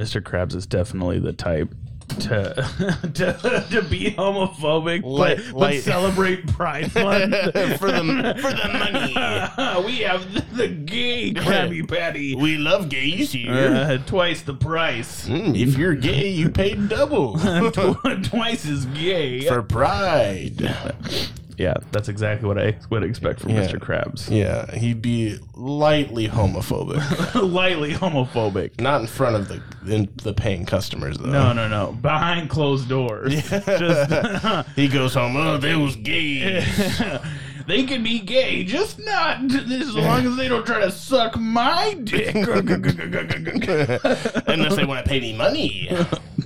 Mr. Krabs is definitely the type to to, to be homophobic, but, but celebrate Pride Month for the for the money. we have the, the gay Krabby Patty. We love gays here. Uh, twice the price. Mm, if you're gay, you paid double Tw- twice as gay. for pride. Yeah, that's exactly what I would expect from Yeah. Mr. Krabs. Yeah, he'd be lightly homophobic, Lightly homophobic. not in front of the in, the paying customers though. No, no, no. Behind closed doors. Just He goes home. Oh, they was gay. they can be gay, just not as long as they don't try to suck my dick. Unless they want to pay me money.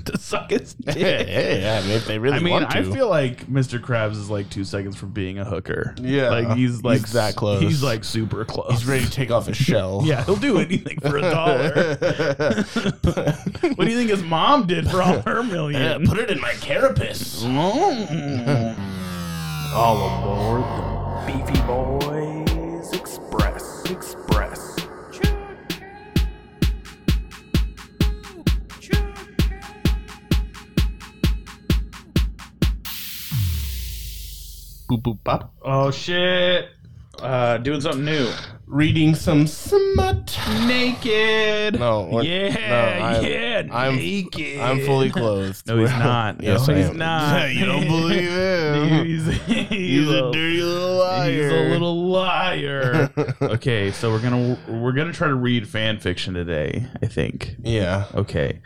to suck his dick. yeah, I mean, if they really I mean, want to. I feel like Mr. Krabs is like two seconds from being a hooker. Yeah, like he's like he's that close. He's like super close. he's ready to take off his shell. Yeah, he'll do anything for a dollar. what do you think his mom did for all her Yeah, million? put it in my carapace. Mm. All aboard the Beefy Boys Express. Express. Boop boop bop. Oh shit! Uh, doing something new. Reading some smut. Naked. No, we're- Yeah. no, I'm- yeah. I'm- naked. I'm fully clothed. No, he's not. Yes, no, I he's am. not. you don't believe him? He's, he's, He's a dirty little liar. He's a little liar. okay, so we're gonna we're gonna try to read fan fiction today. I think. Yeah. Okay,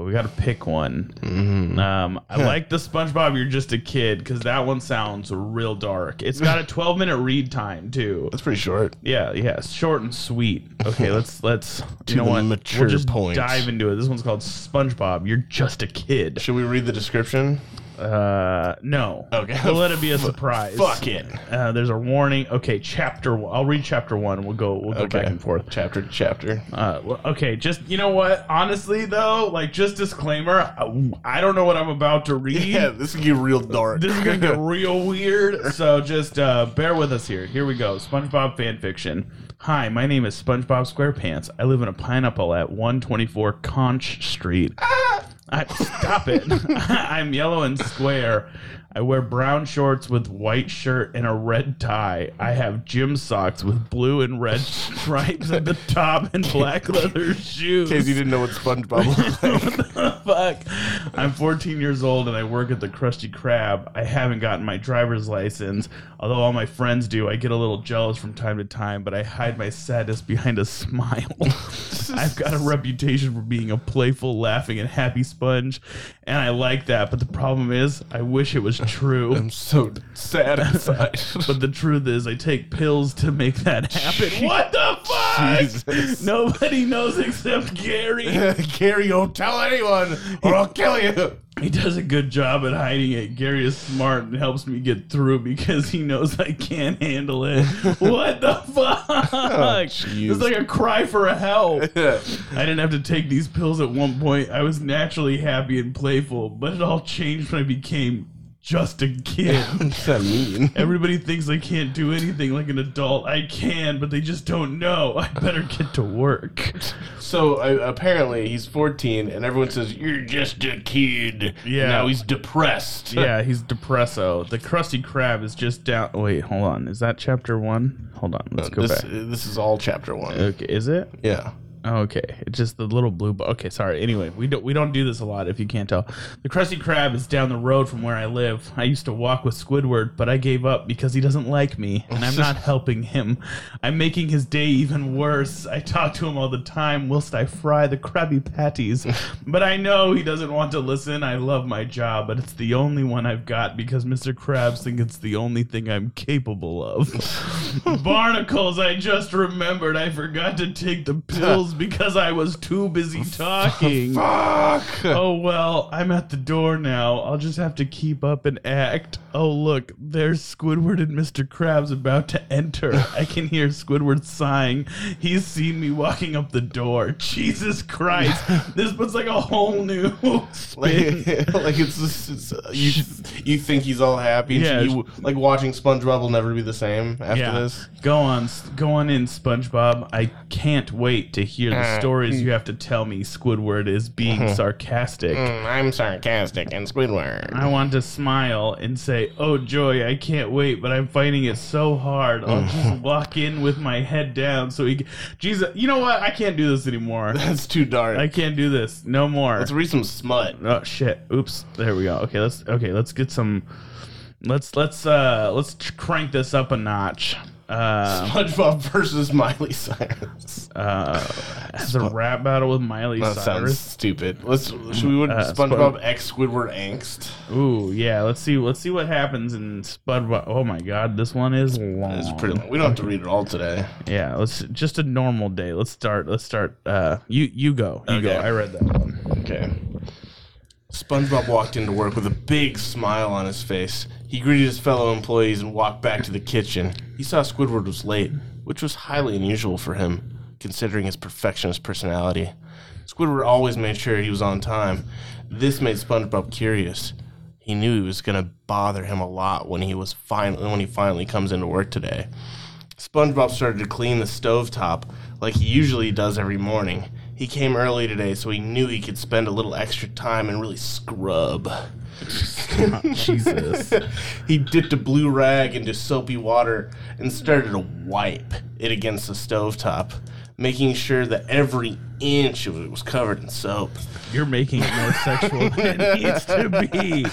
but we got to pick one. Mm-hmm. Um, I like the SpongeBob. You're just a kid because that one sounds real dark. It's got a 12 minute read time too. That's pretty short. Yeah, yeah, it's short and sweet. Okay, let's let's you know what? mature we'll just point. dive into it. This one's called SpongeBob. You're just a kid. Should we read the description? Uh, no. Okay. We'll let it be a surprise. Fuck it. Uh, there's a warning. Okay, chapter. One. I'll read chapter one. We'll go. We'll go Okay. back and forth. Chapter to chapter. Uh, well, okay, just you know what? Honestly, though, like just disclaimer, I, I don't know what I'm about to read. Yeah, this can get real dark. This is gonna get real weird. So just uh, bear with us here. Here we go. SpongeBob fan fiction. Hi, my name is SpongeBob SquarePants. I live in a pineapple at 124 Conch Street. I, stop it. I'm yellow and square. I wear brown shorts with white shirt and a red tie. I have gym socks with blue and red stripes at the top and black leather shoes. In case you didn't know what SpongeBob looked like. Fuck. I'm 14 years old and I work at the Krusty Krab. I haven't gotten my driver's license. Although all my friends do, I get a little jealous from time to time, but I hide my sadness behind a smile. I've got a reputation for being a playful, laughing, and happy sponge, and I like that. But the problem is, I wish it was true. I'm so sad inside. But the truth is, I take pills to make that happen. What the fuck? Jesus. Nobody knows except Gary. Gary, don't tell anyone or I'll kill you. He does a good job at hiding it. Gary is smart and helps me get through because he knows I can't handle it. what the fuck? Oh, jeez. it's like a cry for help. I didn't have to take these pills at one point. I was naturally happy and playful, but it all changed when I became just a kid. What's that mean? Everybody thinks I can't do anything like an adult. I can, but they just don't know. I better get to work. So uh, apparently he's 14, and everyone says you're just a kid. Yeah. Now he's depressed. Yeah, he's depresso. The Krusty Krab is just down. Wait, hold on. Is that chapter one? Hold on. Let's go this back. this is all chapter one. Okay, is it? Yeah. Oh, okay, it's just the little blue. Bu- okay, sorry. Anyway, we don't we don't do this a lot if you can't tell. The Krusty Krab is down the road from where I live. I used to walk with Squidward, but I gave up because he doesn't like me, and I'm not helping him. I'm making his day even worse. I talk to him all the time whilst I fry the Krabby Patties, but I know he doesn't want to listen. I love my job, but it's the only one I've got because Mr. Krabs thinks it's the only thing I'm capable of. Barnacles, I just remembered I forgot to take the pills because I was too busy talking. Fuck. Oh well, I'm at the door now. I'll just have to keep up and act. Oh look, there's Squidward and Mr. Krabs about to enter. I can hear Squidward sighing. He's seen me walking up the door. Jesus Christ, this puts like a whole new spin. Like, like it's just it's, uh, you you think he's all happy. Yeah. You like watching SpongeBob will never be the same after Yeah. this. Go on, go on in, SpongeBob. I can't wait to hear the Uh, stories you have to tell me. Squidward is being Uh-huh. sarcastic. Mm, I'm sarcastic and Squidward. I want to smile and say, "Oh joy, I can't wait!" But I'm fighting it so hard. I'll just walk in with my head down. So he, can- Jesus, you know what? I can't do this anymore. That's too dark. I can't do this. No more. Let's read some smut. Oh shit! Oops. There we go. Okay, let's okay. Let's get some. Let's let's uh let's crank this up a notch. Uh, SpongeBob versus Miley Cyrus. uh, has a rap battle with Miley That sounds Cyrus. stupid. Let's should we would Uh, SpongeBob Spon- X Squidward angst? Ooh, yeah. Let's see. Let's see what happens in SpongeBob. Oh my God, this one is long. It's pretty long. We don't have to read it all today. Yeah. Let's just a normal day. Let's start. Let's start. Uh, you you go. You go. I read that one. Okay. SpongeBob walked into work with a big smile on his face. He greeted his fellow employees and walked back to the kitchen. He saw Squidward was late, which was highly unusual for him, considering his perfectionist personality. Squidward always made sure he was on time. This made SpongeBob curious. He knew he was going to bother him a lot when he was finally when he finally comes into work today. SpongeBob started to clean the stovetop like he usually does every morning. He came early today, so he knew he could spend a little extra time and really scrub. Jesus. he dipped a blue rag into soapy water and started to wipe it against the stovetop, making sure that every inch of it was covered in soap. You're making it more sexual than it needs to be.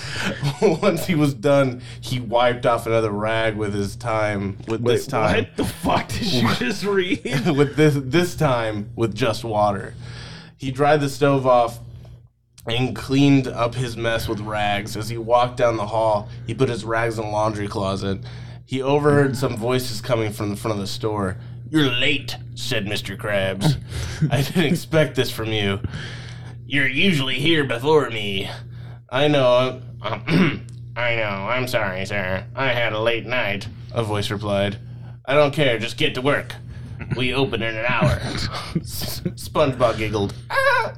Once he was done, he wiped off another rag with his time. With this time, What the fuck did you just read? with this this time with just water. He dried the stove off and cleaned up his mess with rags. As he walked down the hall, he put his rags in a laundry closet. He overheard some voices coming from the front of the store. You're late, said Mr. Krabs. I didn't expect this from you. You're usually here before me. I know. I know. I'm sorry, sir. I had a late night, a voice replied. I don't care. Just get to work. We open in an hour. SpongeBob giggled. "Ah!"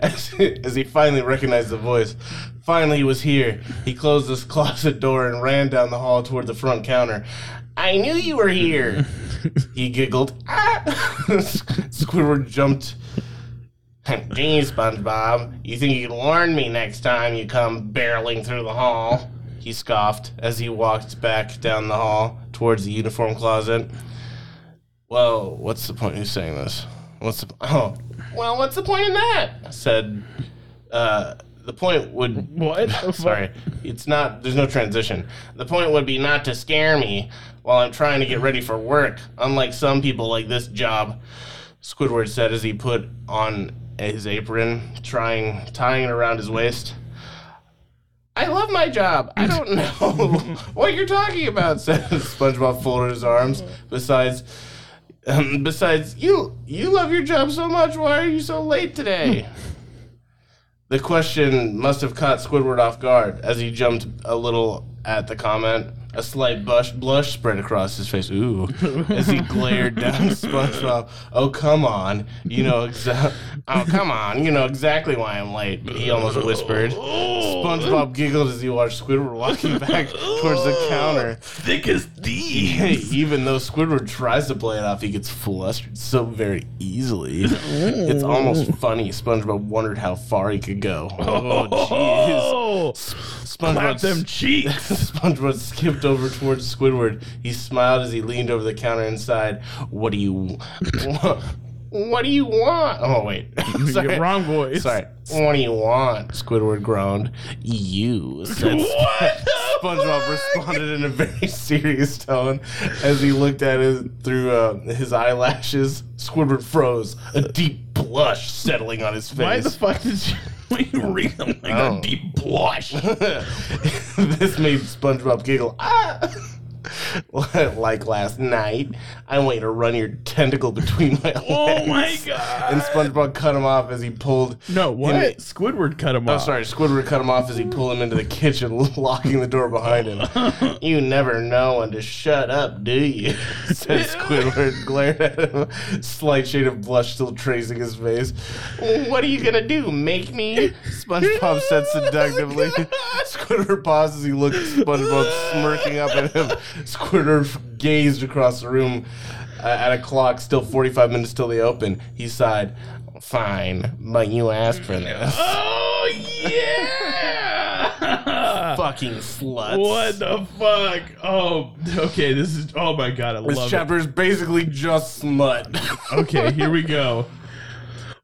as, as he finally recognized the voice. Finally, he was here. He closed his closet door and ran down the hall toward the front counter. I knew you were here. he giggled. "Ah!" Squidward jumped. Gee, SpongeBob, you think you can warn me next time you come barreling through the hall? He scoffed as he walked back down the hall towards the uniform closet. Well, what's the point of saying this? What's the oh? Well, what's the point in that? I said. Uh, the point would What? Sorry, it's not. There's no transition. The point would be not to scare me while I'm trying to get ready for work. Unlike some people like this job, Squidward said as he put on his apron, trying tying it around his waist. I love my job. I don't know what you're talking about," said SpongeBob, folded his arms. Besides, um, besides, you you love your job so much. Why are you so late today? The question must have caught Squidward off guard as he jumped a little at the comment. A slight blush, blush spread across his face. Ooh, as he glared down at SpongeBob. Oh come on, you know exactly. Oh come on, you know exactly why I'm late. He almost whispered. SpongeBob giggled as he watched Squidward walking back towards the counter. Thick as thieves. Even though Squidward tries to play it off, he gets flustered so very easily. It's almost funny. SpongeBob wondered how far he could go. Oh, Oh, jeez. clap SpongeBob, them cheeks. SpongeBob skipped over towards Squidward. He smiled as he leaned over the counter and sighed. What do you... What do you want? Oh, wait. Sorry. Wrong voice. Sorry. What do you want? Squidward groaned. You, said What? SpongeBob responded in a very serious tone as he looked at it through uh, his eyelashes. Squidward froze, a deep blush settling on his face. Why the fuck did you, why you read them like Oh. a deep blush? this made SpongeBob giggle. Ah! like last night, I want you to run your tentacle between my legs. Oh my god. And SpongeBob cut him off as he pulled. no, what? him- Squidward cut him Oh, off. sorry. Squidward cut him off as he pulled him into the kitchen, locking the door behind him. you never know when to shut up, do you? said Squidward, glared at him, slight shade of blush still tracing his face. What are you gonna do? Make me? SpongeBob said seductively. Oh Squidward pauses. He looks at SpongeBob smirking up at him. Squidward gazed across the room uh, at a clock. Still 45 minutes till they open. He sighed. Fine, but you asked for this. Oh yeah! Fucking sluts. what the fuck? Oh, okay. This is. Oh my god, I This love chapter is basically just smut. it. Okay, here we go.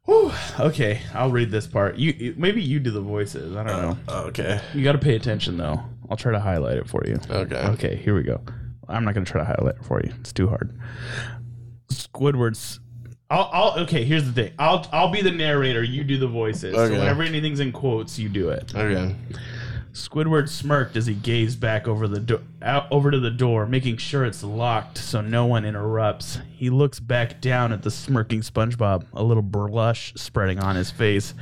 Whew. Okay, I'll read this part. You you- maybe you do the voices. I don't know. okay. You got to pay attention though. I'll try to highlight it for you. Okay. Okay, here we go. I'm not gonna try to highlight it for you. It's too hard. Squidward's. I'll, I'll. Okay, here's the thing. I'll. I'll be the narrator. You do the voices. Okay. So whenever anything's in quotes, you do it. Okay. Squidward smirked as he gazed back over the do- out over to the door, making sure it's locked so no one interrupts. He looks back down at the smirking SpongeBob, a little blush spreading on his face.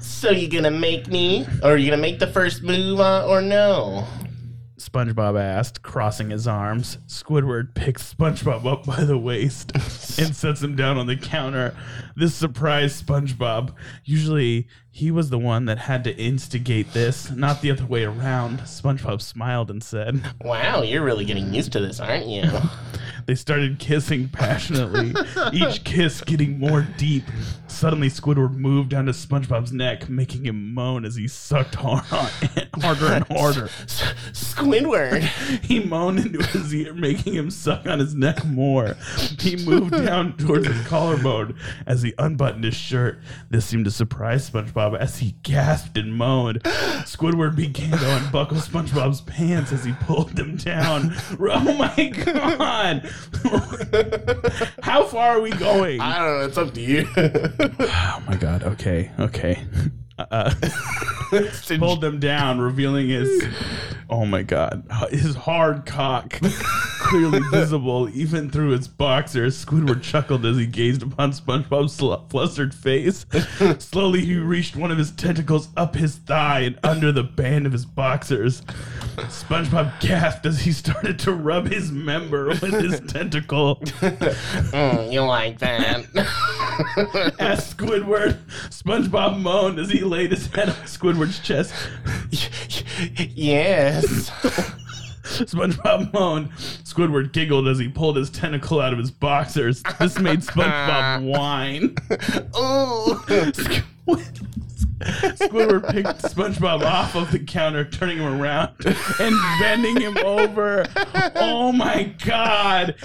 So you gonna make me, or you gonna make the first move, uh, or no? SpongeBob asked, crossing his arms. Squidward picks SpongeBob up by the waist and sets him down on the counter. This surprised SpongeBob. Usually, he was the one that had to instigate this, not the other way around. SpongeBob smiled and said, Wow, you're really getting used to this, aren't you? They started kissing passionately, each kiss getting more deep. Suddenly, Squidward moved down to SpongeBob's neck, making him moan as he sucked hard on, harder and harder. Squidward. He moaned into his ear, making him suck on his neck more. He moved down towards his collarbone as he unbuttoned his shirt. This seemed to surprise SpongeBob as he gasped and moaned. Squidward began to unbuckle SpongeBob's pants as he pulled them down. Oh my god! How far are we going? I don't know. It's up to you. Oh my god. Okay. Okay. Uh, pulled them down, revealing his. Oh my god. His hard cock, clearly visible even through its boxers. Squidward chuckled as he gazed upon SpongeBob's sl- flustered face. Slowly, he reached one of his tentacles up his thigh and under the band of his boxers. SpongeBob gasped as he started to rub his member with his tentacle. Mm, you like that? asked Squidward. SpongeBob moaned as he laid his head on Squidward's chest. yes. SpongeBob moaned. Squidward giggled as he pulled his tentacle out of his boxers. This made SpongeBob whine. Ooh. Squidward picked SpongeBob off of the counter, turning him around and bending him over. Oh my god!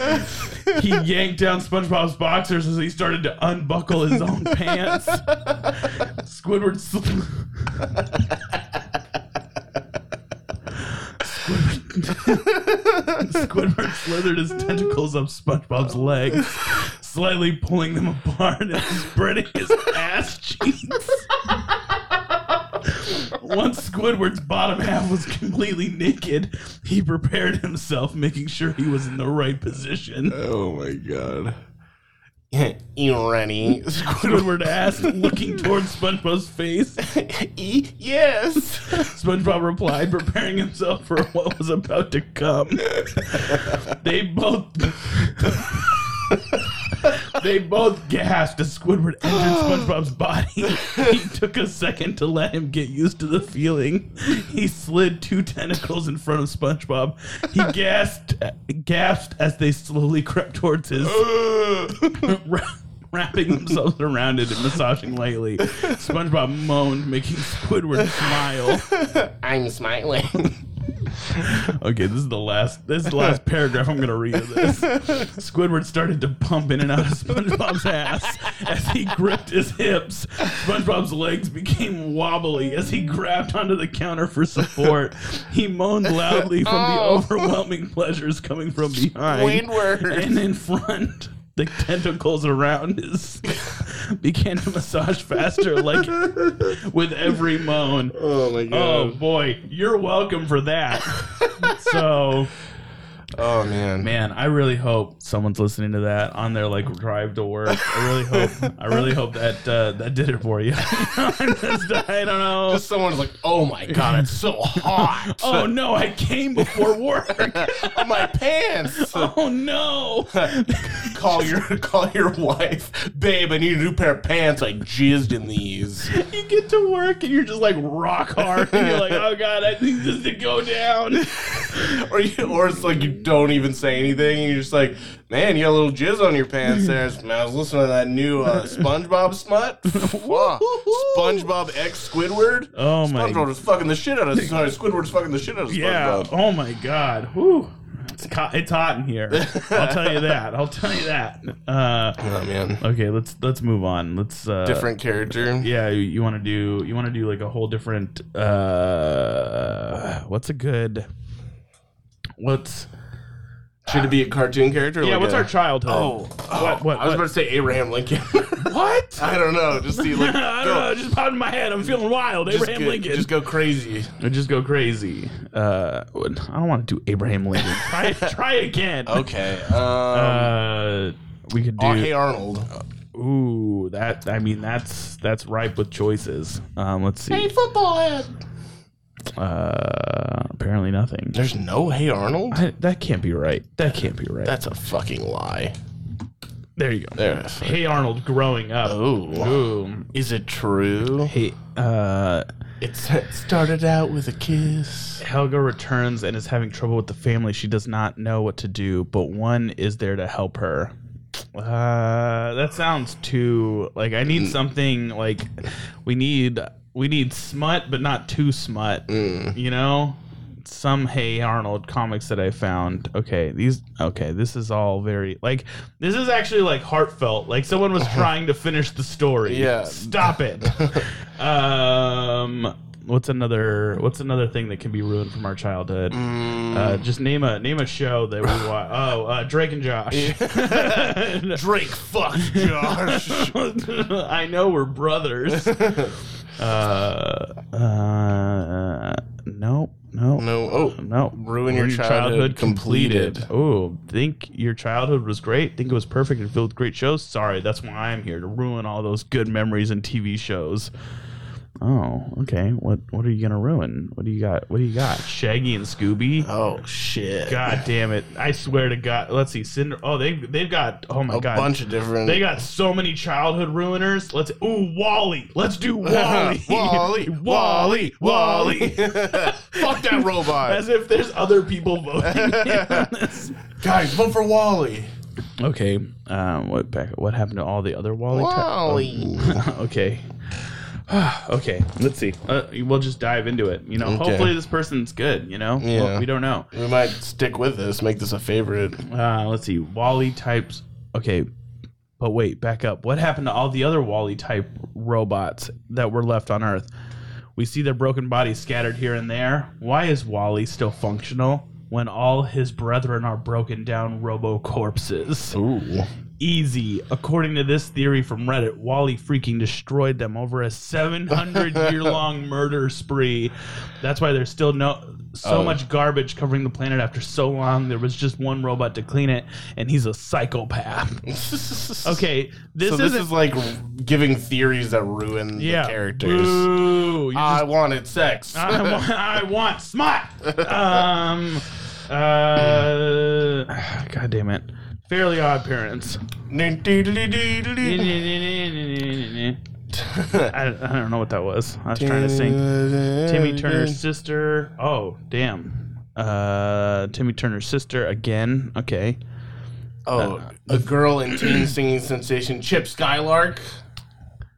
He yanked down SpongeBob's boxers as he started to unbuckle his own pants. Squidward. Sl- Squidward, slithered his tentacles up SpongeBob's legs, slightly pulling them apart and spreading his ass cheeks. Once Squidward's bottom half was completely naked, he prepared himself, making sure he was in the right position. Oh my god. You ready? Squidward asked, looking towards SpongeBob's face. E- yes. SpongeBob replied, preparing himself for what was about to come. They both. They both gasped as Squidward entered SpongeBob's body. He took a second to let him get used to the feeling. He slid two tentacles in front of SpongeBob. He gasped, gasped as they slowly crept towards his, wrapping themselves around it and massaging lightly. SpongeBob moaned, making Squidward smile. I'm smiling. Okay, this is the last. This is the last paragraph I'm gonna read of this. Squidward started to pump in and out of SpongeBob's ass as he gripped his hips. SpongeBob's legs became wobbly as he grabbed onto the counter for support. He moaned loudly from the Oh. overwhelming pleasures coming from behind and in front. The tentacles around his began to massage faster, like with every moan. Oh my oh, god! Oh boy, you're welcome for that. so, Oh man. Man, I really hope someone's listening to that on their like drive to work. I really hope. I really hope that uh, that did it for you. I just- I don't know. Just someone's like, oh my god, it's so hot. oh no, I came before work. on my pants. oh no. call your call your wife, babe. I need a new pair of pants. I jizzed in these. You get to work and you're just like rock hard. And you're like, oh god, I need this to go down. Or you, or it's like you don't even say anything. And you're just like, man, you got a little jizz on your pants there. Man, I was listening to that new uh, SpongeBob smut. Wow. SpongeBob X Squidward. Oh my god. SpongeBob is fucking the shit out of sorry. Squidward's fucking the shit out of SpongeBob. Yeah. Oh my god. Whew. It's, co- it's hot in here. I'll tell you that. I'll tell you that. Uh, Oh man, okay, let's let's move on. Let's uh, different character. Yeah, you, you want to do you want to do like a whole different. Uh, what's a good? What's Should it be a cartoon character? yeah? like What's a- our childhood? Oh, what? What? I was what? about to say Abraham Lincoln. what? I don't know. Just see like I don't go- know. It just popped in my head. I'm feeling wild. just Abraham go- Lincoln. Just go crazy. Or just go crazy. Uh, I don't want to do Abraham Lincoln. try try again. Okay. Um, Uh, we could do. oh, hey Arnold. Ooh, that. I mean, that's that's ripe with choices. Um, let's see. Hey, football head. Uh, apparently nothing. There's no Hey Arnold. I, that can't be right. That can't be right. That's a fucking lie. there you go. There. Hey Arnold, growing up. Oh. Ooh. Is it true? Hey, uh, It's, it started out with a kiss. Helga returns and is having trouble with the family. She does not know what to do, but one is there to help her. Uh, that sounds too like I need something like we need we need smut, but not too smut. You know, some Hey Arnold comics that I found. Okay, these okay. This is all very like this is actually like heartfelt. Like someone was trying to finish the story. Yeah. stop it. um, what's another what's another thing that can be ruined from our childhood? Uh, just name a name a show that we watch. Oh, uh, Drake and Josh. Drake fucked Josh. I know we're brothers. uh, uh, no, no, no. Oh. no. Ruin your childhood completed. Oh, think your childhood was great? Think it was perfect and filled with great shows? Sorry, that's why I'm here to ruin all those good memories and TV shows. Oh, okay. What what are you gonna ruin? What do you got? What do you got? Shaggy and Scooby. Oh shit. God damn it! I swear to God. Let's see. Cinder. Oh, they they've got. Oh my a God. bunch of different. They got so many childhood ruiners. Let's ooh WALL-E. Let's do WALL-E. WALL-E, WALL-E, WALL-E. Fuck that robot. As if there's other people voting. on this. Guys, vote for WALL-E. Okay. Um. What back? What happened to all the other WALL-E? ti- WALL-E. okay. okay. Let's see. Uh, we'll just dive into it. You know. Okay. Hopefully this person's good. You know. Yeah. Well, we don't know. We might stick with this, make this a favorite. Uh, let's see. WALL-E types. Okay. But wait, back up. What happened to all the other WALL-E type robots that were left on Earth? We see their broken bodies scattered here and there. Why is WALL-E still functional when all his brethren are broken down robo corpses? Ooh. Easy. According to this theory from Reddit, WALL-E freaking destroyed them over a 700 year long murder spree. That's why there's still no so Oh. much garbage covering the planet after so long. There was just one robot to clean it, and he's a psychopath. Okay, this so is this is like giving theories that ruin yeah. the characters. You I just- wanted sex. I, want, I want smut. Um. Uh. God damn it. Fairly Odd Parents. I, I don't know what that was. I was trying to sing. Timmy Turner's sister. Oh, damn. Uh, Timmy Turner's sister again. Okay. Oh, a girl in teen singing sensation Chip Skylark.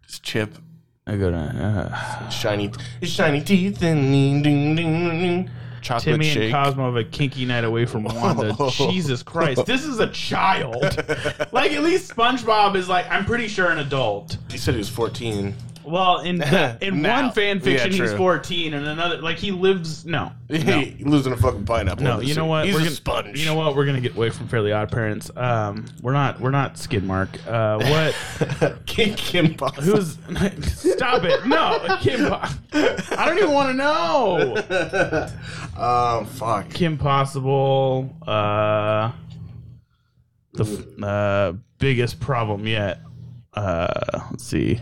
It's Chip. I go to uh, Shiny, shiny teeth and ding, ding, ding, ding. Chocolate Timmy shake. and Cosmo have a kinky night away from Wanda. Jesus Christ, this is a child. like at least SpongeBob is like I'm pretty sure an adult. he said he was 14. Well, in the, in one fan fiction, Yeah, he's true. 14, and another, like he lives. No, no, He losing a fucking pineapple. no. You know what? He's we're a gonna, sponge. You know what? We're gonna get away from Fairly Odd Parents. Um, we're not. We're not Skidmark. Uh, what? Kim, Kim Possible. Who's? Stop it! No, Kim. Po- I don't even want to know. Um, fuck. Kim Possible. Uh, the f- uh, biggest problem yet. Uh, let's see.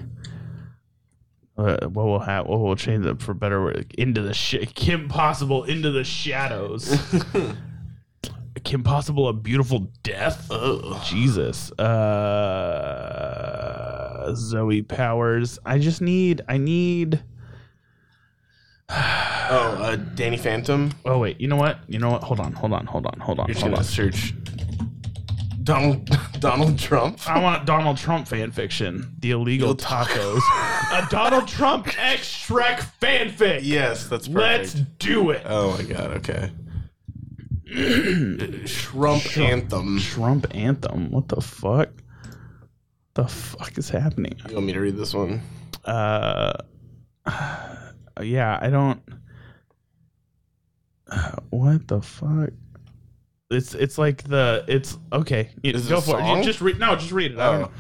Uh, what will have? What will change it for better? word? Into the shit. Kim Possible into the shadows. Kim Possible, a beautiful death. Jesus. Uh, Zoe Powers. I just need. I need. Oh, uh, Danny Phantom. Oh wait. You know what? You know what? Hold on. Hold on. Hold on. Hold on. You're just Hold gonna on. search Donald Donald Trump. I want Donald Trump fan fiction. The illegal tacos. a Donald Trump X Shrek fanfic. Yes, that's perfect. Let's do it. Oh my god. Okay. Shrump anthem. Trump anthem. What the fuck? The fuck is happening? You want me to read this one? Uh, yeah, I don't. What the fuck? It's it's like the it's okay. You, Is it go a for it. song? You just read. No, just read it. I don't Oh.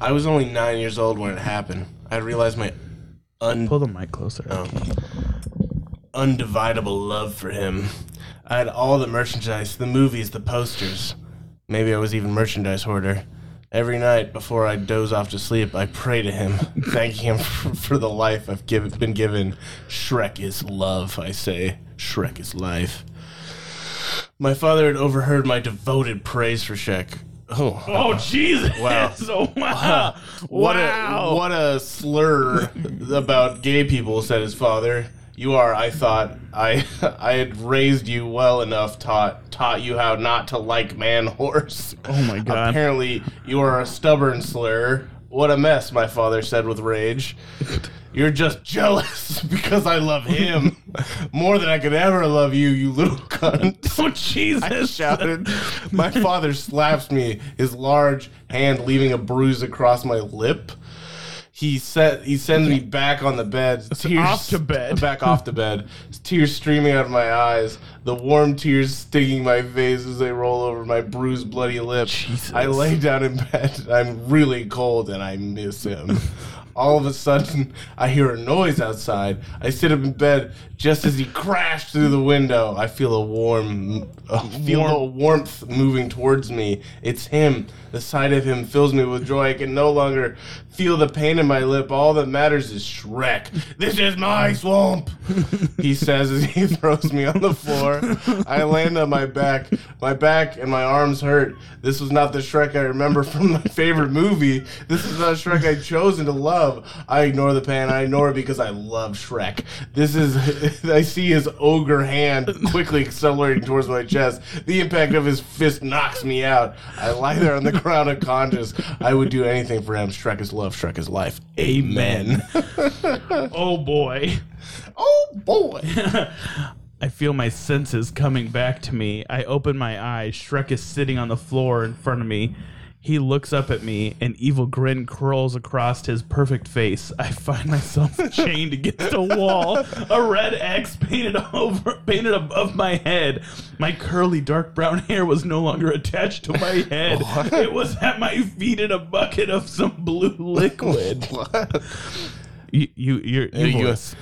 I was only nine years old when it happened. I realized my un- Pull the mic closer. Oh. undividable love for him. I had all the merchandise, the movies, the posters. Maybe I was even merchandise hoarder. Every night before I doze off to sleep, I pray to him, thanking him for, for the life I've given, been given. Shrek is love, I say. Shrek is life. My father had overheard my devoted praise for Shrek. Oh, Oh Jesus! Wow. Oh, wow! what wow! a what a slur about gay people said his father. You are, I thought, I I had raised you well enough, taught taught you how not to like man horse. Oh my God. Apparently, you are a stubborn slur. What a mess, my father said with rage. You're just jealous because I love him more than I could ever love you, you little cunt. oh Jesus! I shouted. My father slaps me, his large hand leaving a bruise across my lip. He set he sends me back on the bed. Tears off to bed. Back off the bed. Tears streaming out of my eyes. The warm tears stinging my face as they roll over my bruised, bloody lip. Jesus. I lay down in bed. I'm really cold and I miss him. All of a sudden, I hear a noise outside. I sit up in bed just as he crashed through the window. I feel a warm, uh, feel a warmth moving towards me. It's him. The sight of him fills me with joy. I can no longer feel the pain in my lip. All that matters is Shrek. This is my swamp, he says as he throws me on the floor. I land on my back. My back and my arms hurt. This was not the Shrek I remember from my favorite movie. This is not Shrek I'd chosen to love. I ignore the pain. I ignore it because I love Shrek. This is, I see his ogre hand quickly accelerating towards my chest. The impact of his fist knocks me out. I lie there on the ground unconscious. I would do anything for him. Shrek is love. Shrek is life. Amen. Oh boy! oh boy. I feel my senses coming back to me. I open my eyes. Shrek is sitting on the floor in front of me. He looks up at me. An evil grin curls across his perfect face. I find myself chained against a wall. A red X painted over, painted above my head. My curly dark brown hair was no longer attached to my head. It was at my feet in a bucket of some blue liquid. What? You, you, your, your you- voice.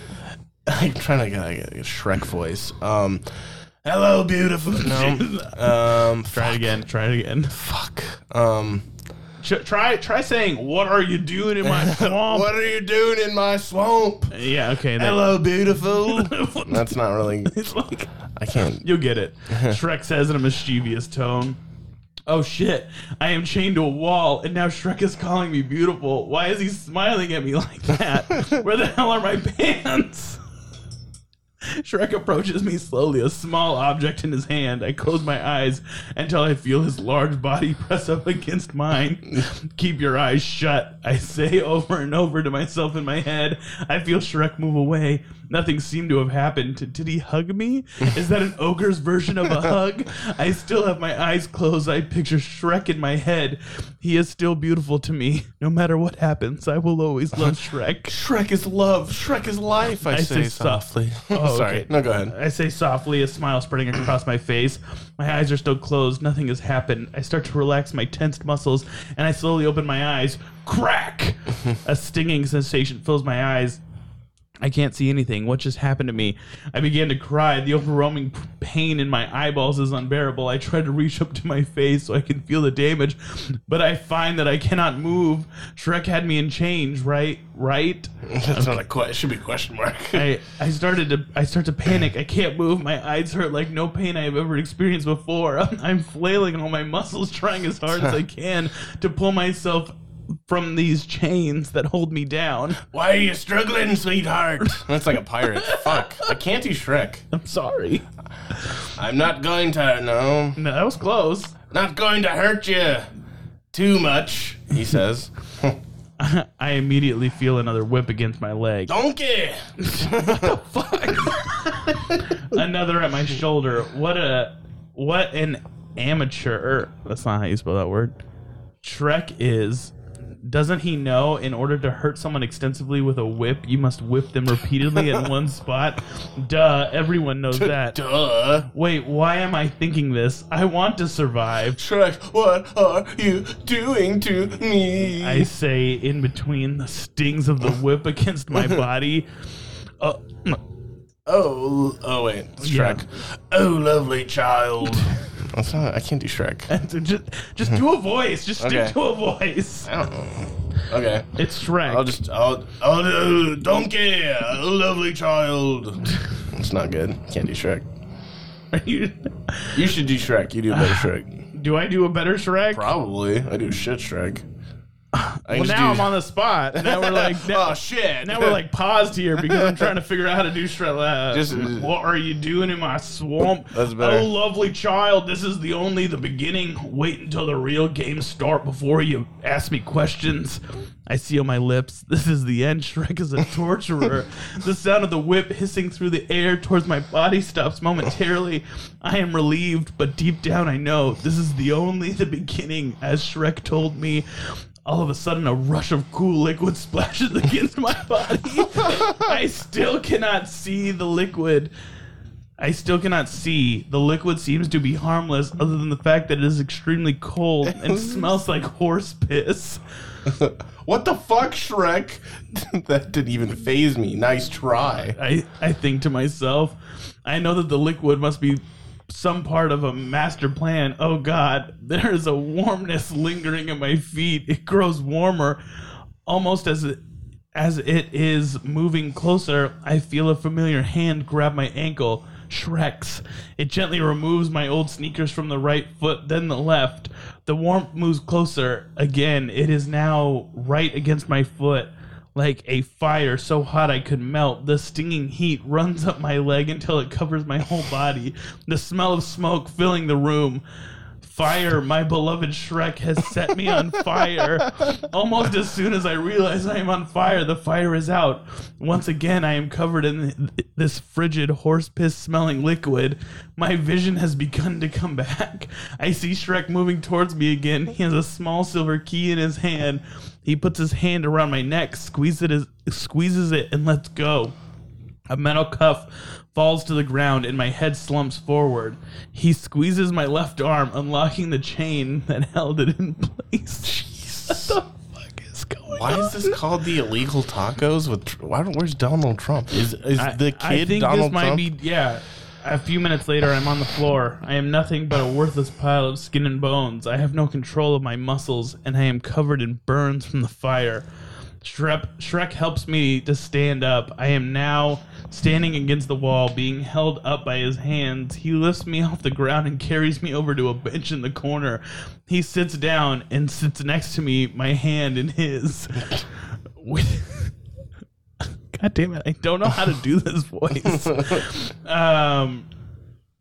I'm trying to get a Shrek voice. Um, hello, beautiful. No. um, Try it again. Try it again. fuck. Um, try try saying what are you doing in my swamp? what are you doing in my swamp? Yeah, okay. Then. Hello, beautiful. That's not really. It's like I can't. you'll get it. Shrek says in a mischievous tone. Oh shit! I am chained to a wall, and now Shrek is calling me beautiful. Why is he smiling at me like that? Where the hell are my pants? Shrek approaches me slowly, a small object in his hand. I close my eyes until I feel his large body press up against mine. Keep your eyes shut, I say over and over to myself in my head. I feel Shrek move away. Nothing seemed to have happened. Did he hug me? Is that an ogre's version of a hug? I still have my eyes closed. I picture Shrek in my head. He is still beautiful to me. No matter what happens, I will always love Shrek. Shrek is love. Shrek is life. I, I say, say softly. Oh, Sorry. okay. No, go ahead. I say softly, a smile spreading across my face. My eyes are still closed. Nothing has happened. I start to relax my tensed muscles, and I slowly open my eyes. Crack! a stinging sensation fills my eyes. I can't see anything. What just happened to me? I began to cry. The overwhelming pain in my eyeballs is unbearable. I try to reach up to my face so I can feel the damage, but I find that I cannot move. Shrek had me in change, right? Right? That's not a question. It should be a question mark. I, I started to I start to panic. I can't move. My eyes hurt like no pain I have ever experienced before. I'm, I'm flailing all my muscles, trying as hard as I can to pull myself from these chains that hold me down. Why are you struggling, sweetheart? That's like a pirate. Fuck. I can't do Shrek. I'm sorry. I'm not going to, no. No, that was close. Not going to hurt you too much, he says. I immediately feel another whip against my leg. Donkey! Fuck? another at my shoulder. What a what an amateur. That's not how you spell that word. Shrek is. Doesn't he know in order to hurt someone extensively with a whip, you must whip them repeatedly in one spot? Duh, everyone knows that. Duh. Wait, why am I thinking this? I want to survive. Shrek, what are you doing to me? I say in between the stings of the whip against my body. Uh, oh, oh wait, it's Yeah. Shrek. Oh, lovely child. That's not. I can't do Shrek. just, just do a voice. Just stick Okay. to a voice. I don't know. Okay. It's Shrek. I'll just. I'll. Oh, I'll do donkey. Oh, lovely child. It's not good. Can't do Shrek. Are you- You should do Shrek. You do a better Shrek. do I do a better Shrek? Probably. I do shit Shrek. I Well, now I'm on the spot. Now we're like, now, oh shit. now we're like paused here because I'm trying to figure out how to do Shrek. Uh, Just- what are you doing in my swamp? That's better. Oh, lovely child, this is the only the beginning. Wait until the real games start before you ask me questions. I seal my lips. This is the end. Shrek is a torturer. the sound of the whip hissing through the air towards my body stops momentarily. I am relieved, but deep down I know this is the only the beginning, as Shrek told me. All of a sudden, a rush of cool liquid splashes against my body. I still cannot see the liquid. I still cannot see. The liquid seems to be harmless, other than the fact that it is extremely cold and smells like horse piss. what the fuck, Shrek? that didn't even phase me. Nice try. I, I think to myself, I know that the liquid must be some part of a master plan. Oh God, there is a warmness lingering in my feet. It grows warmer, almost as it as it is moving closer. I feel a familiar hand grab my ankle. Shrek's. It gently removes my old sneakers from the right foot, then the left. The warmth moves closer. Again, it is now right against my foot like a fire so hot I could melt. The stinging heat runs up my leg until it covers my whole body. The smell of smoke filling the room. Fire, my beloved Shrek has set me on fire. Almost as soon as I realize I am on fire, the fire is out. Once again, I am covered in this frigid horse piss smelling liquid. My vision has begun to come back. I see Shrek moving towards me again. He has a small silver key in his hand. He puts his hand around my neck, squeezes it, squeezes it, and lets go. A metal cuff falls to the ground and my head slumps forward. He squeezes my left arm, unlocking the chain that held it in place. What the fuck is going Why on? is this called the illegal tacos with? Why don't? Where's Donald Trump? Is is I- the kid I think Donald this might Trump? be yeah. A few minutes later, I'm on the floor. I am nothing but a worthless pile of skin and bones. I have no control of my muscles, and I am covered in burns from the fire. Shrek, Shrek helps me to stand up. I am now standing against the wall, being held up by his hands. He lifts me off the ground and carries me over to a bench in the corner. He sits down and sits next to me, my hand in his. With, God damn it! I don't know how to do this voice. um,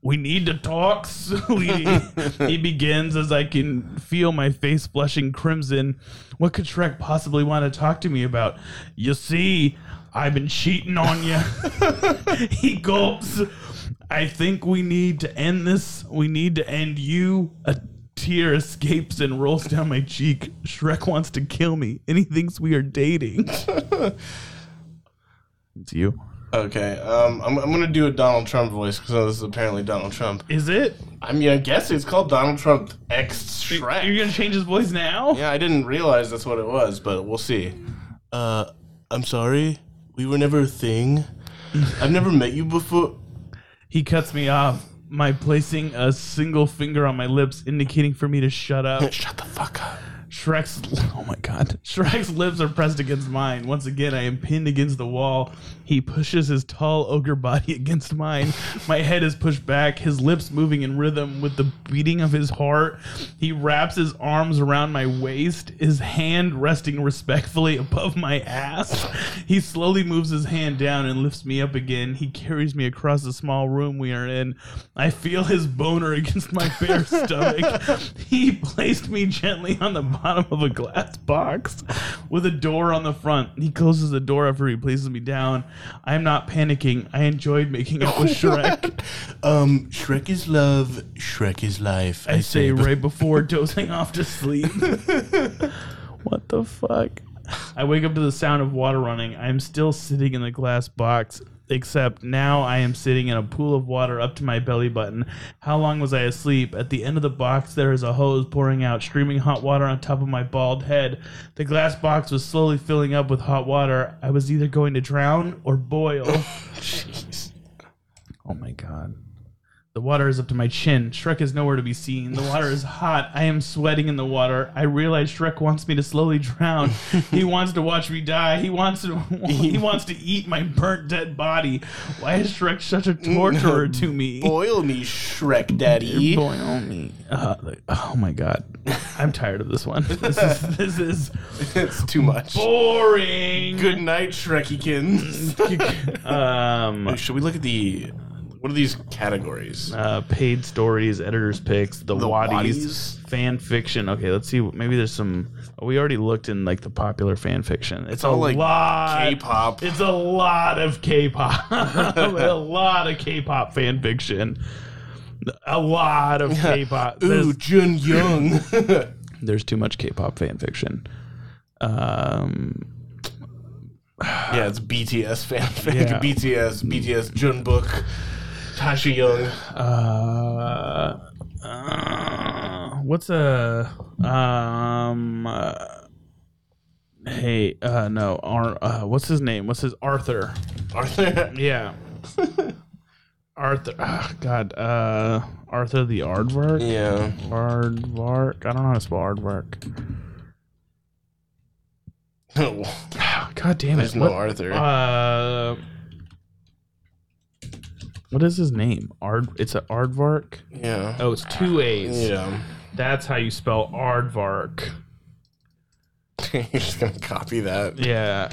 we need to talk, sweetie. he begins as I can feel my face blushing crimson. What could Shrek possibly want to talk to me about? You see, I've been cheating on you. he gulps. I think we need to end this. We need to end you. A tear escapes and rolls down my cheek. Shrek wants to kill me, and he thinks we are dating. It's you. Okay, um, I'm, I'm gonna do a Donald Trump voice because this is apparently Donald Trump. Is it? I mean, I guess it's called Donald Trump X You're Shrek. gonna change his voice now? Yeah, I didn't realize that's what it was, but we'll see. Uh, I'm sorry. We were never a thing. I've never met you before. He cuts me off. My placing a single finger on my lips, indicating for me to shut up. Shut the fuck up. Shrek's oh my god. Shrek's lips are pressed against mine. Once again, I am pinned against the wall. He pushes his tall ogre body against mine. My head is pushed back, his lips moving in rhythm with the beating of his heart. He wraps his arms around my waist, his hand resting respectfully above my ass. He slowly moves his hand down and lifts me up again. He carries me across the small room we are in. I feel his boner against my bare stomach. He placed me gently on the bottom of a glass box with a door on the front. He closes the door after he places me down. I am not panicking. I enjoyed making out with Shrek. Um, Shrek is love. Shrek is life. I say right before dozing off to sleep. what the fuck? I wake up to the sound of water running. I am still sitting in the glass box, except now I am sitting in a pool of water up to my belly button. How long was I asleep? At the end of the box, there is a hose pouring out streaming hot water on top of my bald head. The glass box was slowly filling up with hot water. I was either going to drown or boil. Jeez. Oh my god. The water is up to my chin. Shrek is nowhere to be seen. The water is hot. I am sweating in the water. I realize Shrek wants me to slowly drown. he wants to watch me die. He wants to he wants to eat my burnt dead body. Why is Shrek such a torturer to me? Boil me, Shrek Daddy. Boil me. Uh, oh my god. I'm tired of this one. This is this is it's too much. boring. Good night, Shrekikins. Um Should we look at the what are these categories? uh, paid stories, editors picks, the, The Wattys, Waddies? fan fiction. Okay, let's see. Maybe there's some. Oh, we already looked in like the popular fan fiction. It's, all a like lot. K-pop. It's a lot of K-pop. a lot of K-pop fan fiction. A lot of K-pop. Ooh, There's, Jun Young. there's too much K-pop fan fiction. Um, yeah, it's BTS fanfic. Yeah. BTS, BTS Jungkook, Tasha Young. Uh, uh, what's a um? Uh, hey, uh, no, Ar- uh, what's his name? What's his Arthur? Arthur. Yeah, Arthur. ah, God, uh, Arthur the Aardvark. Yeah. Aardvark. I don't know how to spell Aardvark. No, God damn it! there's no What- Arthur. Uh, what is his name? Ard. It's an Aardvark. yeah. Oh, it's two A's. Yeah. That's how you spell Aardvark. You're just gonna copy that. Yeah.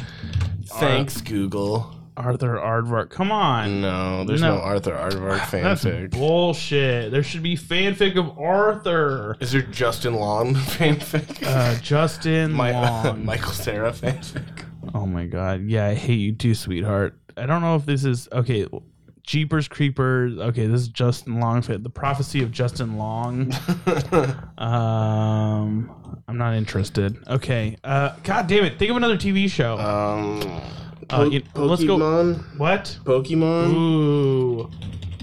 Thanks, Google. Arthur Aardvark. Come on. No, there's no, No. Arthur Aardvark That's fanfic. bullshit. There should be fanfic of Arthur. Is there Justin Long fanfic? Uh, Justin My, Long. Michael Cera fanfic. oh my god. Yeah, I hate you too, sweetheart. I don't know if this is okay. Jeepers Creepers. Okay, this is Justin Long. The prophecy of Justin Long. um, I'm not interested. Okay. Uh, god damn it. Think of another TV show. Um, Uh, you- let's go- what? Pokemon. Ooh.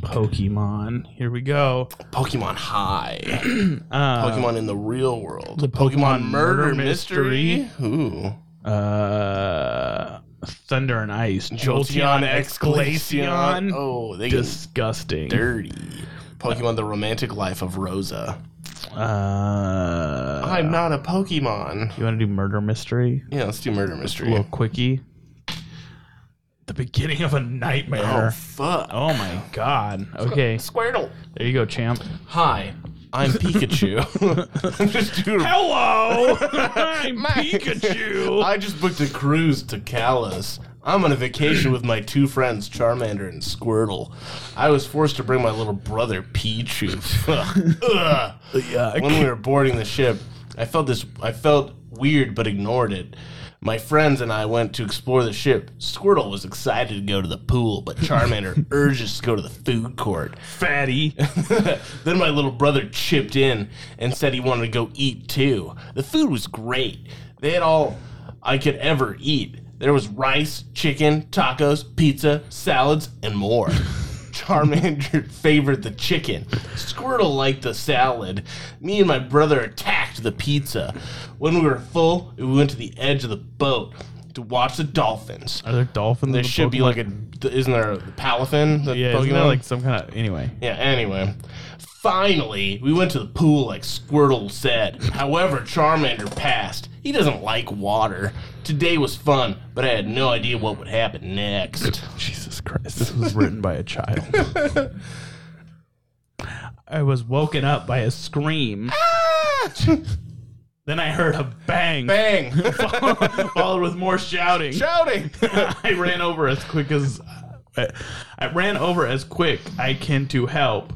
Pokemon. Here we go. Pokemon High. Uh, Pokemon in the real world. the Pokemon Murder Mystery. Ooh. Uh, Thunder and Ice. Jolteon Jolteon Oh, they get Disgusting. dirty. Pokemon The Romantic Life of Rosa. Uh, I'm not a Pokemon. you want to do murder mystery? Yeah, let's do Murder A Mystery. little quickie. The beginning of a nightmare. Oh, nightmare. fuck. Oh, my god. Okay, Squirtle. there you go, champ. Hi, I'm Pikachu. I'm just doing Hello, I'm Pikachu. I just booked a cruise to Kalos. I'm on a vacation with my two friends, Charmander and Squirtle. I was forced to bring my little brother, Pichu. Ugh. When we were boarding the ship, I felt this. I felt weird, but ignored it. My friends and I went to explore the ship. Squirtle was excited to go to the pool, but Charmander urged us to go to the food court. Fatty. then my little brother chipped in and said he wanted to go eat too. The food was great. They had all I could ever eat. There was rice, chicken, tacos, pizza, salads, and more. Charmander favored the chicken. Squirtle liked the salad. Me and my brother attacked the pizza. When we were full, we went to the edge of the boat to watch the dolphins. Are there dolphins? There in the should be Pokemon? like a. Isn't there a Palafin? The Yeah, isn't there Pokemon? like some kind of anyway? Yeah, anyway. Finally, we went to the pool like Squirtle said. However, Charmander passed. He doesn't like water. Today was fun, but I had no idea what would happen next. Jesus Christ, this was written by a child. I was woken up by a scream. Ah! Then I heard a bang, Bang! followed with more shouting. Shouting! I ran over as quick as I, I ran over as quick I can to help.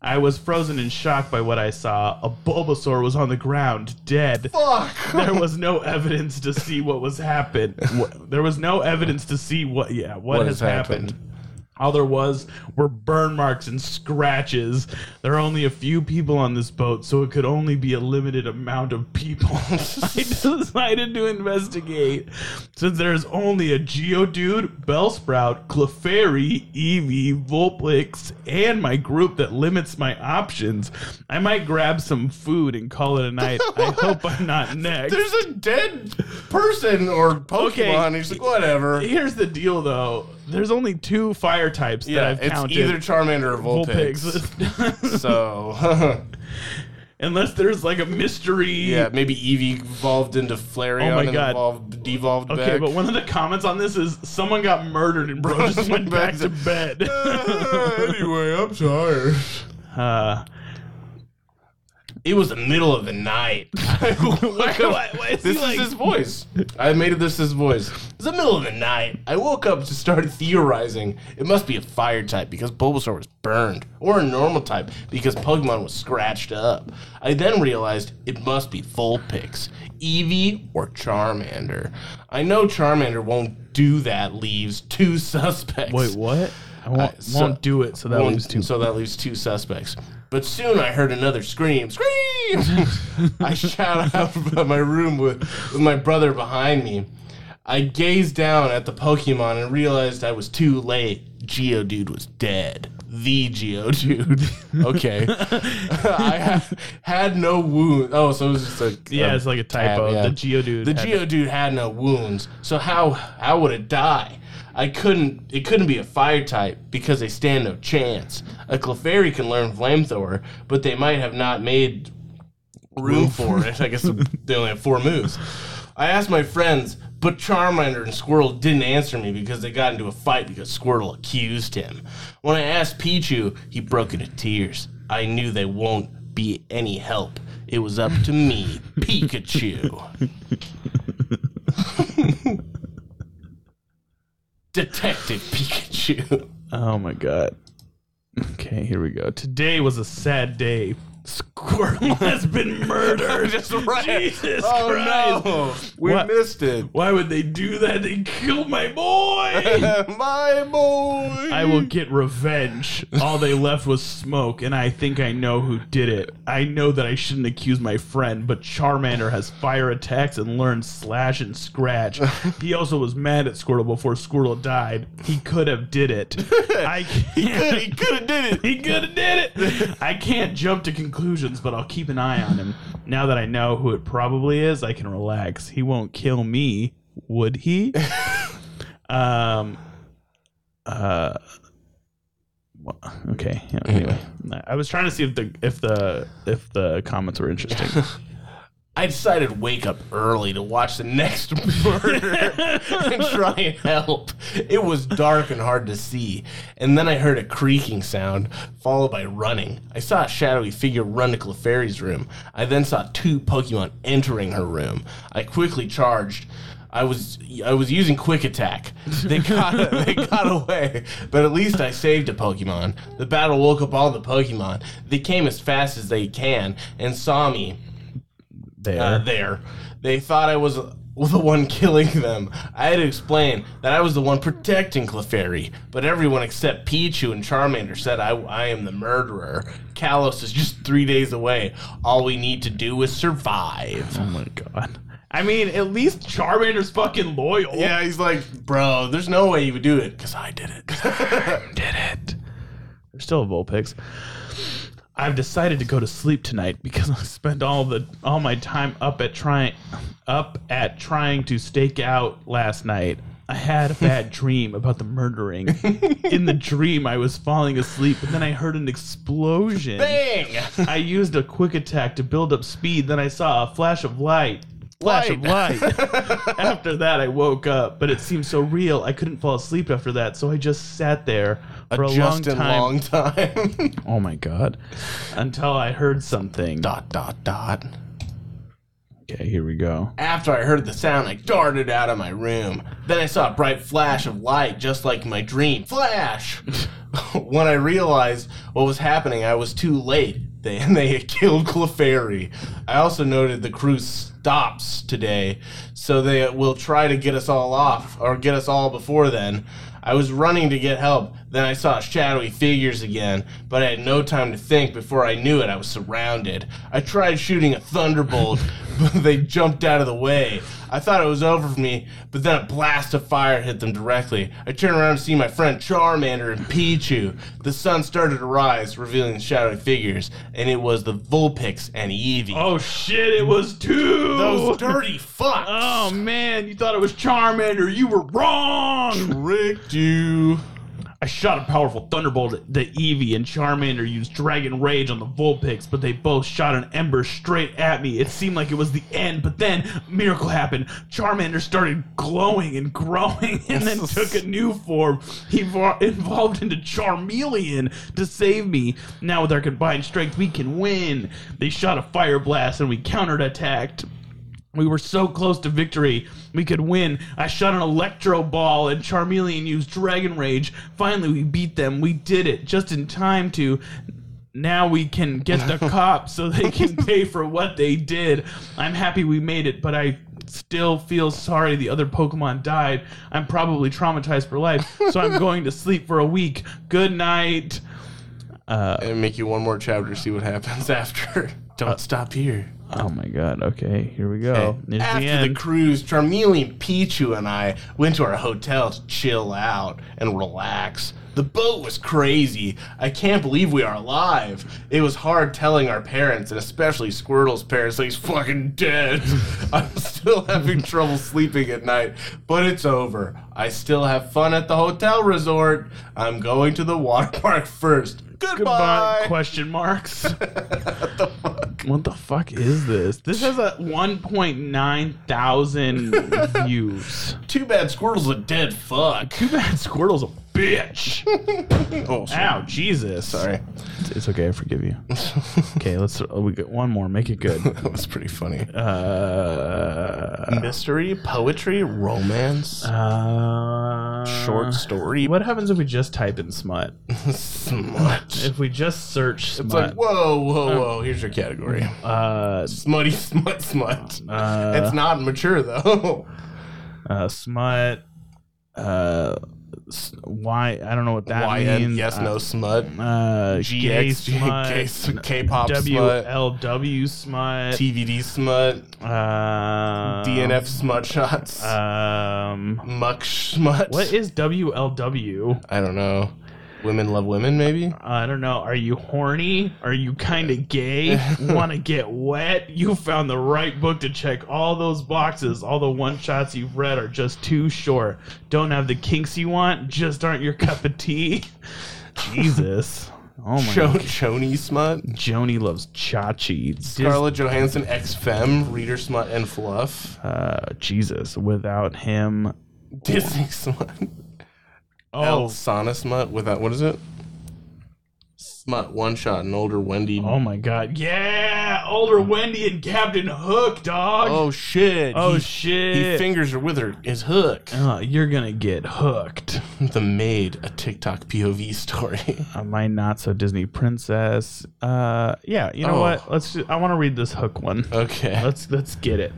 I was frozen in shock by what I saw. A Bulbasaur was on the ground, dead. Fuck! There was no evidence to see what was happened. What- There was no evidence to see what, yeah, what, What has has happened. happened. All there was were burn marks and scratches. There are only a few people on this boat, so it could only be a limited amount of people. I decided to investigate. Since there's only a Geodude, Bellsprout, Clefairy, Eevee, Vulpix, and my group that limits my options, I might grab some food and call it a night. I hope I'm not next. There's a dead person or Pokemon. Okay. He's like, whatever. Here's the deal, though. There's only two fire types that Yeah, I've it's counted. either Charmander or Vulpix. Vulpix. So, Unless there's like a mystery. yeah, maybe Eevee evolved into Flareon Oh my and God. evolved, devolved Okay, back. but one of the comments on this is someone got murdered and bro just went back to bed. anyway, I'm tired. uh, It was the middle of the night. why, why, why is this he like, is his voice. I made it this his voice. It's the middle of the night. I woke up to start theorizing. It must be a fire type because Bulbasaur was burned, or a normal type because Pokemon was scratched up. I then realized it must be Vulpix, Eevee, or Charmander. I know Charmander won't do that. Leaves two suspects. Wait, what? I won't, Uh, so- won't do it, so that leaves two. So that leaves two suspects. But soon I heard another scream. Scream! I shot out of my room with, with my brother behind me. I gazed down at the Pokemon and realized I was too late. Geodude was dead. The Geodude. okay. I ha- had no wounds. Oh, so it was just a. yeah, it's like a typo. yeah. The Geodude. The had- Geodude had no wounds, so how how would it die? I couldn't. It couldn't be a fire type because they stand no chance. A Clefairy can learn flamethrower, but they might have not made room for it. I guess they only have four moves. I asked my friends, but Charmander and Squirtle didn't answer me because they got into a fight because Squirtle accused him. When I asked Pichu, he broke into tears. I knew they won't be any help. It was up to me, Pikachu. Detective Pikachu. Oh my god. Okay, here we go. Today was a sad day. Squirtle has been murdered. Just right. Jesus oh Christ. no, we What? missed it. Why would they do that? They killed my boy. My boy. I will get revenge. All they left was smoke, and I think I know who did it. I know that I shouldn't accuse my friend, but Charmander has fire attacks and learned slash and scratch. He also was mad at Squirtle before Squirtle died. He could have did it. I can't. He could have did it. He could have did it. I can't jump to conclusions, but I'll keep an eye on him. Now that I know who it probably is, I can relax. He won't kill me, would he? um. Uh. well, Okay. yeah, Anyway, I was trying to see if the if the if the comments were interesting. I decided to wake up early to watch the next murder and try and help. It was dark and hard to see, and then I heard a creaking sound, followed by running. I saw a shadowy figure run to Clefairy's room. I then saw two Pokemon entering her room. I quickly charged. I was I was using quick attack. They got they got away, but at least I saved a Pokemon. The battle woke up all the Pokemon. They came as fast as they can and saw me There. uh, there. They thought I was the one killing them. I had to explain that I was the one protecting Clefairy, but everyone except Pichu and Charmander said I, I am the murderer. Kalos is just three days away. All we need to do is survive. oh my god. I mean, at least Charmander's fucking loyal. Yeah, he's like, bro, there's no way you would do it because I did it. did it. There's still a Vulpix. I've decided to go to sleep tonight because I spent all the all my time up at trying up at trying to stake out last night. I had a bad dream about the murdering. In the dream, I was falling asleep, but then I heard an explosion. Bang! I used a quick attack to build up speed. Then I saw a flash of light. Flash of light. after that, I woke up, but it seemed so real. I couldn't fall asleep after that, so I just sat there for a, long Just in time. long time. Oh my god! Until I heard something. dot dot dot. Okay, here we go. After I heard the sound, I darted out of my room. Then I saw a bright flash of light, just like my dream. Flash! when I realized what was happening, I was too late. They, and they killed Clefairy. I also noted the crew stops today, so they will try to get us all off, or get us all before then. I was running to get help. Then I saw shadowy figures again, but I had no time to think. Before I knew it, I was surrounded. I tried shooting a thunderbolt, but they jumped out of the way. I thought it was over for me, but then a blast of fire hit them directly. I turned around to see my friend Charmander and Pichu. The sun started to rise, revealing the shadowy figures, and it was the Vulpix and Eevee. Oh shit! It was two. Those dirty fucks! Oh man, you thought it was Charmander. You were wrong. tricked you. I shot a powerful thunderbolt at the Eevee, and Charmander used Dragon Rage on the Vulpix, but they both shot an ember straight at me. It seemed like it was the end, but then a miracle happened. Charmander started glowing and growing, and then took a new form. He vo- evolved into Charmeleon to save me. Now with our combined strength, we can win. They shot a fire blast, and we counterattacked. We were so close to victory. We could win. I shot an electro ball and Charmeleon used Dragon Rage. Finally, we beat them. We did it just in time to. Now we can get the cops so they can pay for what they did. I'm happy we made it, but I still feel sorry the other Pokemon died. I'm probably traumatized for life, so I'm going to sleep for a week. Good night. Uh, and make you one more chapter, see what happens after. Don't uh, stop here. Oh my god. Okay, here we go. Here's After the the, cruise, Charmeleon, Pichu, and I went to our hotel to chill out and relax. The boat was crazy. I can't believe we are alive. It was hard telling our parents, and especially Squirtle's parents, that he's fucking dead. I'm still having trouble sleeping at night, but it's over. I still have fun at the hotel resort. I'm going to the water park first. Goodbye. Goodbye? Question marks. what the fuck? What the fuck is this? This has a 1.9 thousand views. Too bad Squirtle's a dead fuck. Too bad Squirtle's a bitch. Oh, Ow, Jesus. sorry. It's, it's okay. I forgive you. Okay, let's. uh, We get one more. Make it good. That was pretty funny. Uh, Mystery, poetry, romance, uh, short story. What happens if we just type in smut? Smut. If we just search It's smut, like, whoa, whoa, whoa. Here's your category. uh, Smutty, smut, smut. uh, it's not mature, though. uh, smut. Uh, s- why? I don't know what that YN, means. yes, Uh, no, smut. Uh, GX, smut, gay K-pop smut. WLW smut, TVD smut. uh, DNF smut shots. Um, Muck smut. what is WLW? I don't know. Women love women, maybe? I don't know. Are you horny? Are you kind of gay? Want to get wet? You found the right book to check all those boxes. All the one shots you've read are just too short. Don't have the kinks you want. Just aren't your cup of tea. Jesus. Oh my. Cho- Choni smut. Joni loves Chachi. Dis- Scarlett Johansson, ex femme, reader smut, and fluff. uh, Jesus. Without him. Disney smut. Oh, El Sana smut without what is it? Smut one shot an older Wendy. Oh my god. Yeah! Older Wendy and Captain Hook, dog. Oh, shit. Oh, he, shit. He fingers her with her his hook. Oh, you're gonna get hooked. The maid, a TikTok POV story. Uh, my not so Disney princess. Uh, yeah. You know Oh. what? Let's. Just, I want to read this hook one. Okay. Let's let's get it.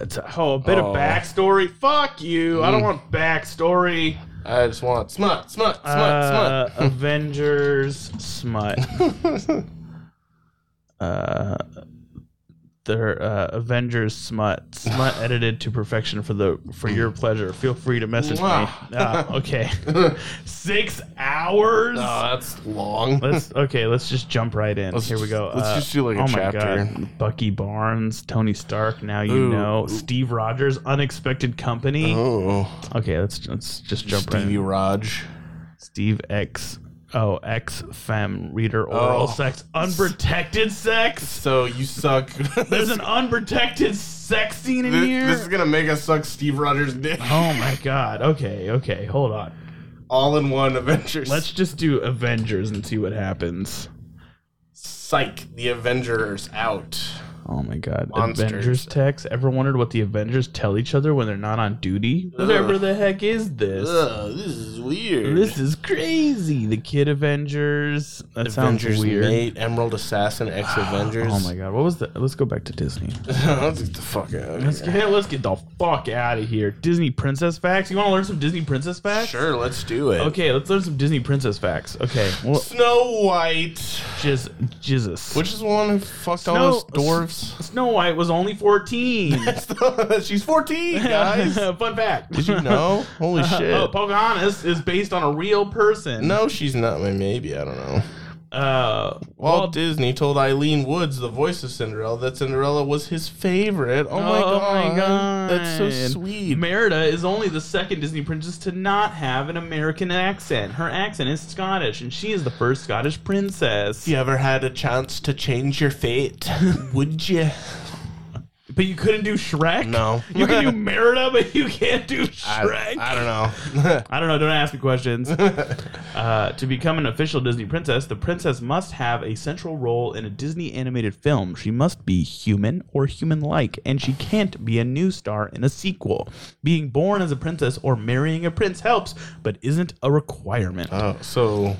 It's a, oh, a bit Oh. of backstory. Fuck you. I don't want backstory. I just want smut, smut, smut, Uh, Avengers smut. smut. Uh, their uh, Avengers smut. Smut edited to perfection for the for your pleasure. Feel free to message me. Ah, okay. Six hours. oh, that's long. Let's okay. Let's just jump right in. Let's Here we go. just- let's just do, like, a oh chapter. my god, Bucky Barnes, Tony Stark. Now you Ooh. know Steve Rogers, Unexpected Company. oh, Okay, let's let's just jump right. Stevie. Raj. Steve X. Oh, X fem reader oral Oh. sex, unprotected sex. So you suck. There's an unprotected sex scene in This, here. this is gonna make us suck Steve Rogers' dick. oh my god. Okay, okay, hold on. All in one Avengers. Let's just do Avengers and see what happens. psych the Avengers out. Oh my god. Monsters. Avengers text. Ever wondered what the Avengers tell each other when they're not on duty? Whatever the heck is this? Ugh, this is weird. This is crazy. The Kid Avengers. That Avengers sounds weird. Mate, Emerald Assassin, X Avengers. Oh my god. What was the Let's go back to Disney. Let's get the fuck out. of Let's here. get let's get the fuck out of here. Disney princess facts. You want to learn some Disney princess facts? Sure, let's do it. Okay, let's learn some Disney princess facts. Okay. Well, Snow White. Jesus. Which is the one who fucked Snow- all those dwarves? Snow White was only 14. She's 14, guys. Fun fact. Did you know? Holy uh, shit. Oh, Pocahontas is based on a real person. no, she's not. Maybe, I don't know. Uh, Walt Walt- Disney told Ilene Woods, the voice of Cinderella, that Cinderella was his favorite. Oh, my, Oh god. my god. That's so sweet. Merida is only the second Disney princess to not have an American accent. Her accent is Scottish, and she is the first Scottish princess. If you ever had a chance to change your fate, would you? But you couldn't do Shrek? No. You can do Merida, but you can't do I, Shrek. I don't know. I don't know. Don't ask me questions. uh, to become an official Disney princess, the princess must have a central role in a Disney animated film. She must be human or human like, and she can't be a new star in a sequel. Being born as a princess or marrying a prince helps, but isn't a requirement. oh, so.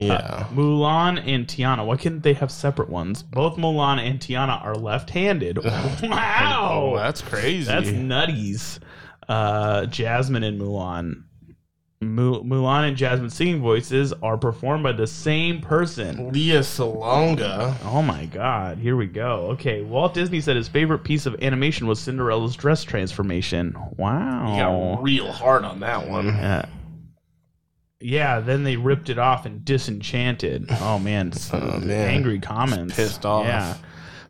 Yeah. Mulan and Tiana. Why couldn't they have separate ones? Both Mulan and Tiana are left handed. wow. oh, that's crazy. That's nutties. Uh, Jasmine and Mulan. Mu- Mulan and Jasmine's singing voices are performed by the same person. Lea Salonga. Oh my god, here we go. Okay, Walt Disney said his favorite piece of animation was Cinderella's dress transformation. Wow. He got real hard on that one. Yeah. Yeah, then they ripped it off and disenchanted. Oh man, Oh, man. angry comments. Pissed off. Yeah.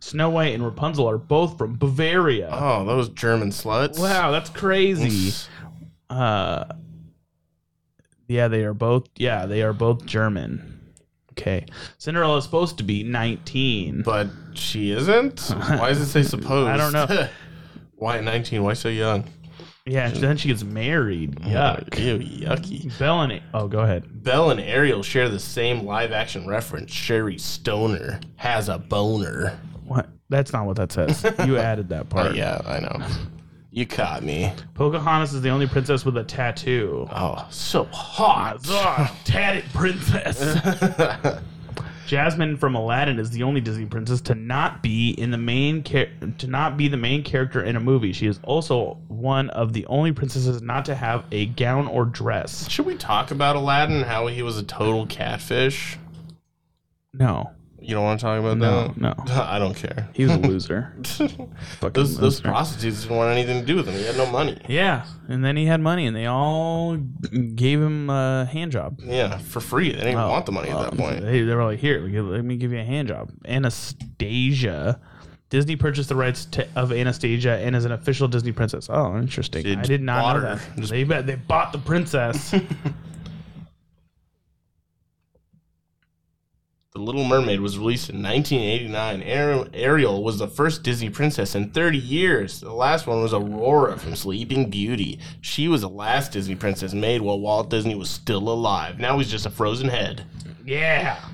Snow White and Rapunzel are both from Bavaria. Oh, those German sluts. Wow, that's crazy. Uh, yeah, they are both. Yeah, they are both German. Okay, Cinderella is supposed to be nineteen. But she isn't? Why does it say supposed? I don't know. Why 19? Why so young? Yeah, then she gets married. Oh, Yuck. Ew, yucky. Belle and oh, go ahead. Belle and Ariel share the same live action reference. Sherri Stoner has a boner. What? That's not what that says. You added that Oh, part. yeah, I know. You caught me. Pocahontas is the only princess with a tattoo. Oh, so hot. Ugh, tatted princess. Jasmine from Aladdin is the only Disney princess to not be in the main char- to not be the main character in a movie. She is also one of the only princesses not to have a gown or dress. Should we talk about Aladdin? How he was a total catfish? No, You don't want to talk about no, that? no. I don't care. He was a loser. Fucking those those loser. prostitutes didn't want anything to do with him. He had no money. Yeah, and then he had money, and they all gave him a hand job. Yeah, for free. They didn't even oh, want the money at that point. They, they were like, "Here, let me give you a hand job." Anastasia. Disney purchased the rights to, of Anastasia and is an official Disney princess. Oh, interesting. I did not bought know her. that. They bet they bought the princess. The Little Mermaid was released in 1989. Ariel, Ariel was the first Disney princess in 30 years. The last one was Aurora from Sleeping Beauty. She was the last Disney princess made while Walt Disney was still alive. Now he's just a frozen head. Yeah.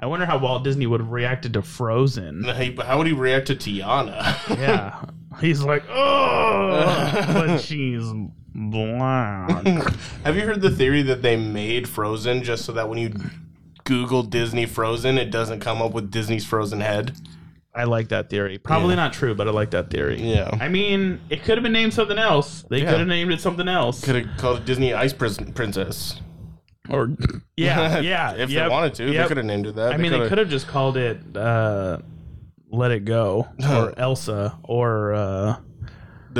I wonder how Walt Disney would have reacted to Frozen. How would he react to Tiana? Yeah. He's like, oh, but she's blonde. Have you heard the theory that they made Frozen just so that when you Google Disney Frozen, it doesn't come up with Disney's Frozen head? I like that theory. Probably Yeah. not true, but I like that theory. Yeah. I mean, it could have been named something else. They Yeah. could have named it something else. Could have called it Disney Ice Pris- Princess. Or yeah, yeah. if yep, they wanted to, they could have named it that. I mean, they coulda- could have just called it uh, "Let It Go" or Elsa or uh,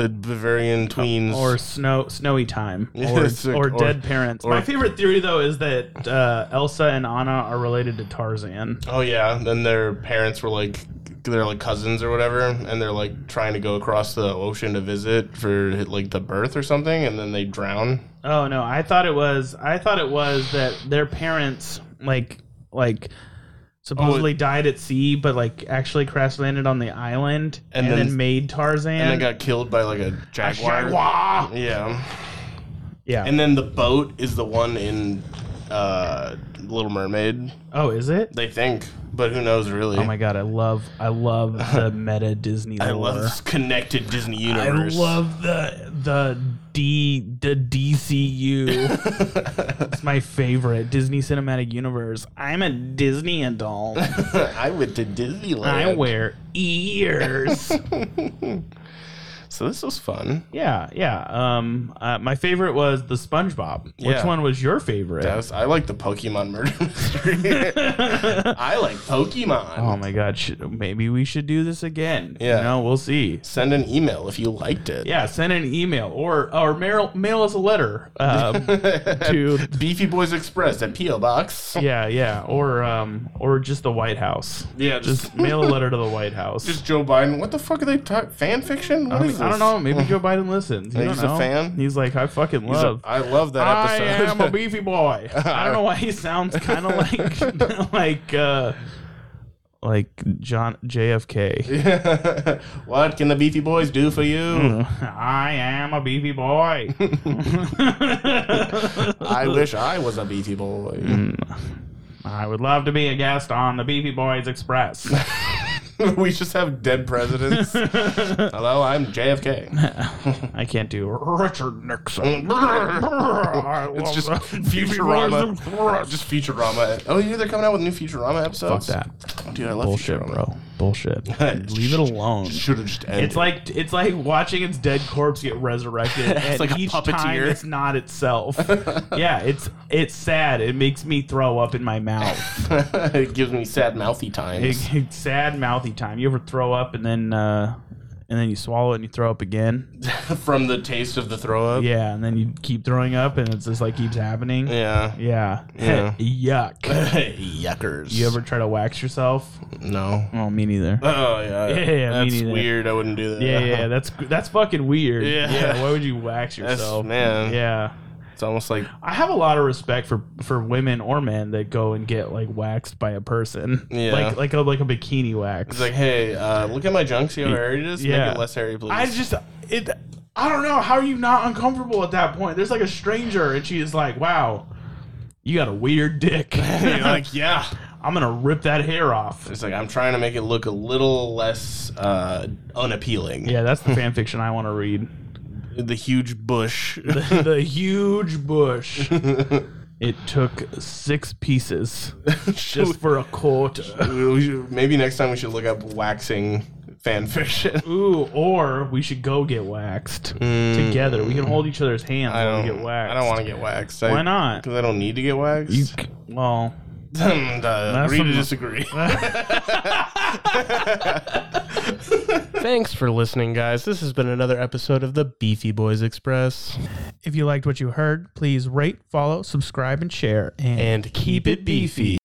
the Bavarian tweens. or Snow Snowy Time or Yes, or, or- Dead Parents. or- My favorite theory though is that uh, Elsa and Anna are related to Tarzan. oh yeah, then their parents were like they're like cousins or whatever, and they're like trying to go across the ocean to visit for like the birth or something, and then they drown. Oh no, I thought it was I thought it was that their parents like like supposedly died at sea, but like actually crash landed on the island and, And then, then- made Tarzan. And then got killed by like a jaguar. Jaguar! Yeah. yeah. And then the boat is the one in uh, Little Mermaid. oh, is it? They think, but who knows really? Oh my god, I love I love the meta Disney I lore. love this connected Disney universe. I universe. love the the D the DCU. it's my favorite Disney Cinematic Universe. I'm a Disney adult. I went to Disneyland. I wear ears. So this was fun. yeah, yeah. Um, uh, my favorite was the SpongeBob. Which Yeah. one was your favorite? That was- I like the Pokemon murder mystery. I like Pokemon. oh my god, should, maybe we should do this again. Yeah. you know, we'll see. Send an email if you liked it. Yeah, send an email or or mail mail us a letter um, to Beefy Boys Express at PO Box. yeah yeah or um or just the White House. Yeah, just, Just mail a letter to the White House. just Joe Biden. What the fuck are they talking? Fan fiction? What is mean, I don't know. Maybe Joe Biden listens. You Think don't he's a fan? He's like, I fucking He's a- love. I love that I episode. am a beefy boy. I don't know why he sounds kind of like like uh like John JFK. what can the Beefy Boys do for you? I am a beefy boy. I wish I was a Beefy Boy. I would love to be a guest on the Beefy Boys Express. we just have dead presidents. Hello, I'm JFK. I can't do Richard Nixon. It's just Futurama. just Futurama. Oh, yeah, they're coming out with new Futurama episodes. Fuck that. Dude, I love Bullshit, Futurama. bro. Bullshit. Leave it alone. Should have just ended. It's like it's like watching its dead corpse get resurrected, and like a each time puppeteer. it's not itself. yeah, it's it's sad. It makes me throw up in my mouth. it gives me sad mouthy times. It- it's sad mouthy time. You ever throw up and then uh, and then you swallow it and you throw up again? From the taste of the throw up. Yeah, and then you keep throwing up and it's just like keeps happening. Yeah. Yeah. Yeah. Yuck. Yuckers. You ever try to wax yourself? No. Oh, me neither. Oh yeah. Yeah, yeah, That's neither. weird. I wouldn't do that. Yeah, yeah, that's that's fucking weird. Yeah. yeah why would you wax That's yourself? man. Yeah. It's almost like I have a lot of respect for for women or men that go and get like waxed by a person. Yeah. Like like a like a bikini wax. it's like, hey, uh, look at my junk. See how hairy it is? Yeah. Make it less hairy, please. I just it I don't know, how are you not uncomfortable at that point? There's like a stranger and she's like, Wow, you got a weird dick. You're like, yeah. I'm gonna rip that hair off. It's like I'm trying to make it look a little less uh, unappealing. Yeah, that's the fan fiction I want to read. The huge bush. The, the huge bush. It took six pieces just for a quarter. We should- Maybe next time we should look up waxing fan fiction. Ooh, or we should go get waxed together. We can hold each other's hands Mm. I we don't. get waxed. I don't want to get waxed. Why not? Because I don't need to get waxed. You c- well, uh, agree to disagree. Thanks for listening, guys. This has been another episode of the Beefy Boys Express. if you liked what you heard, please rate, follow, subscribe, and share. And keep it beefy.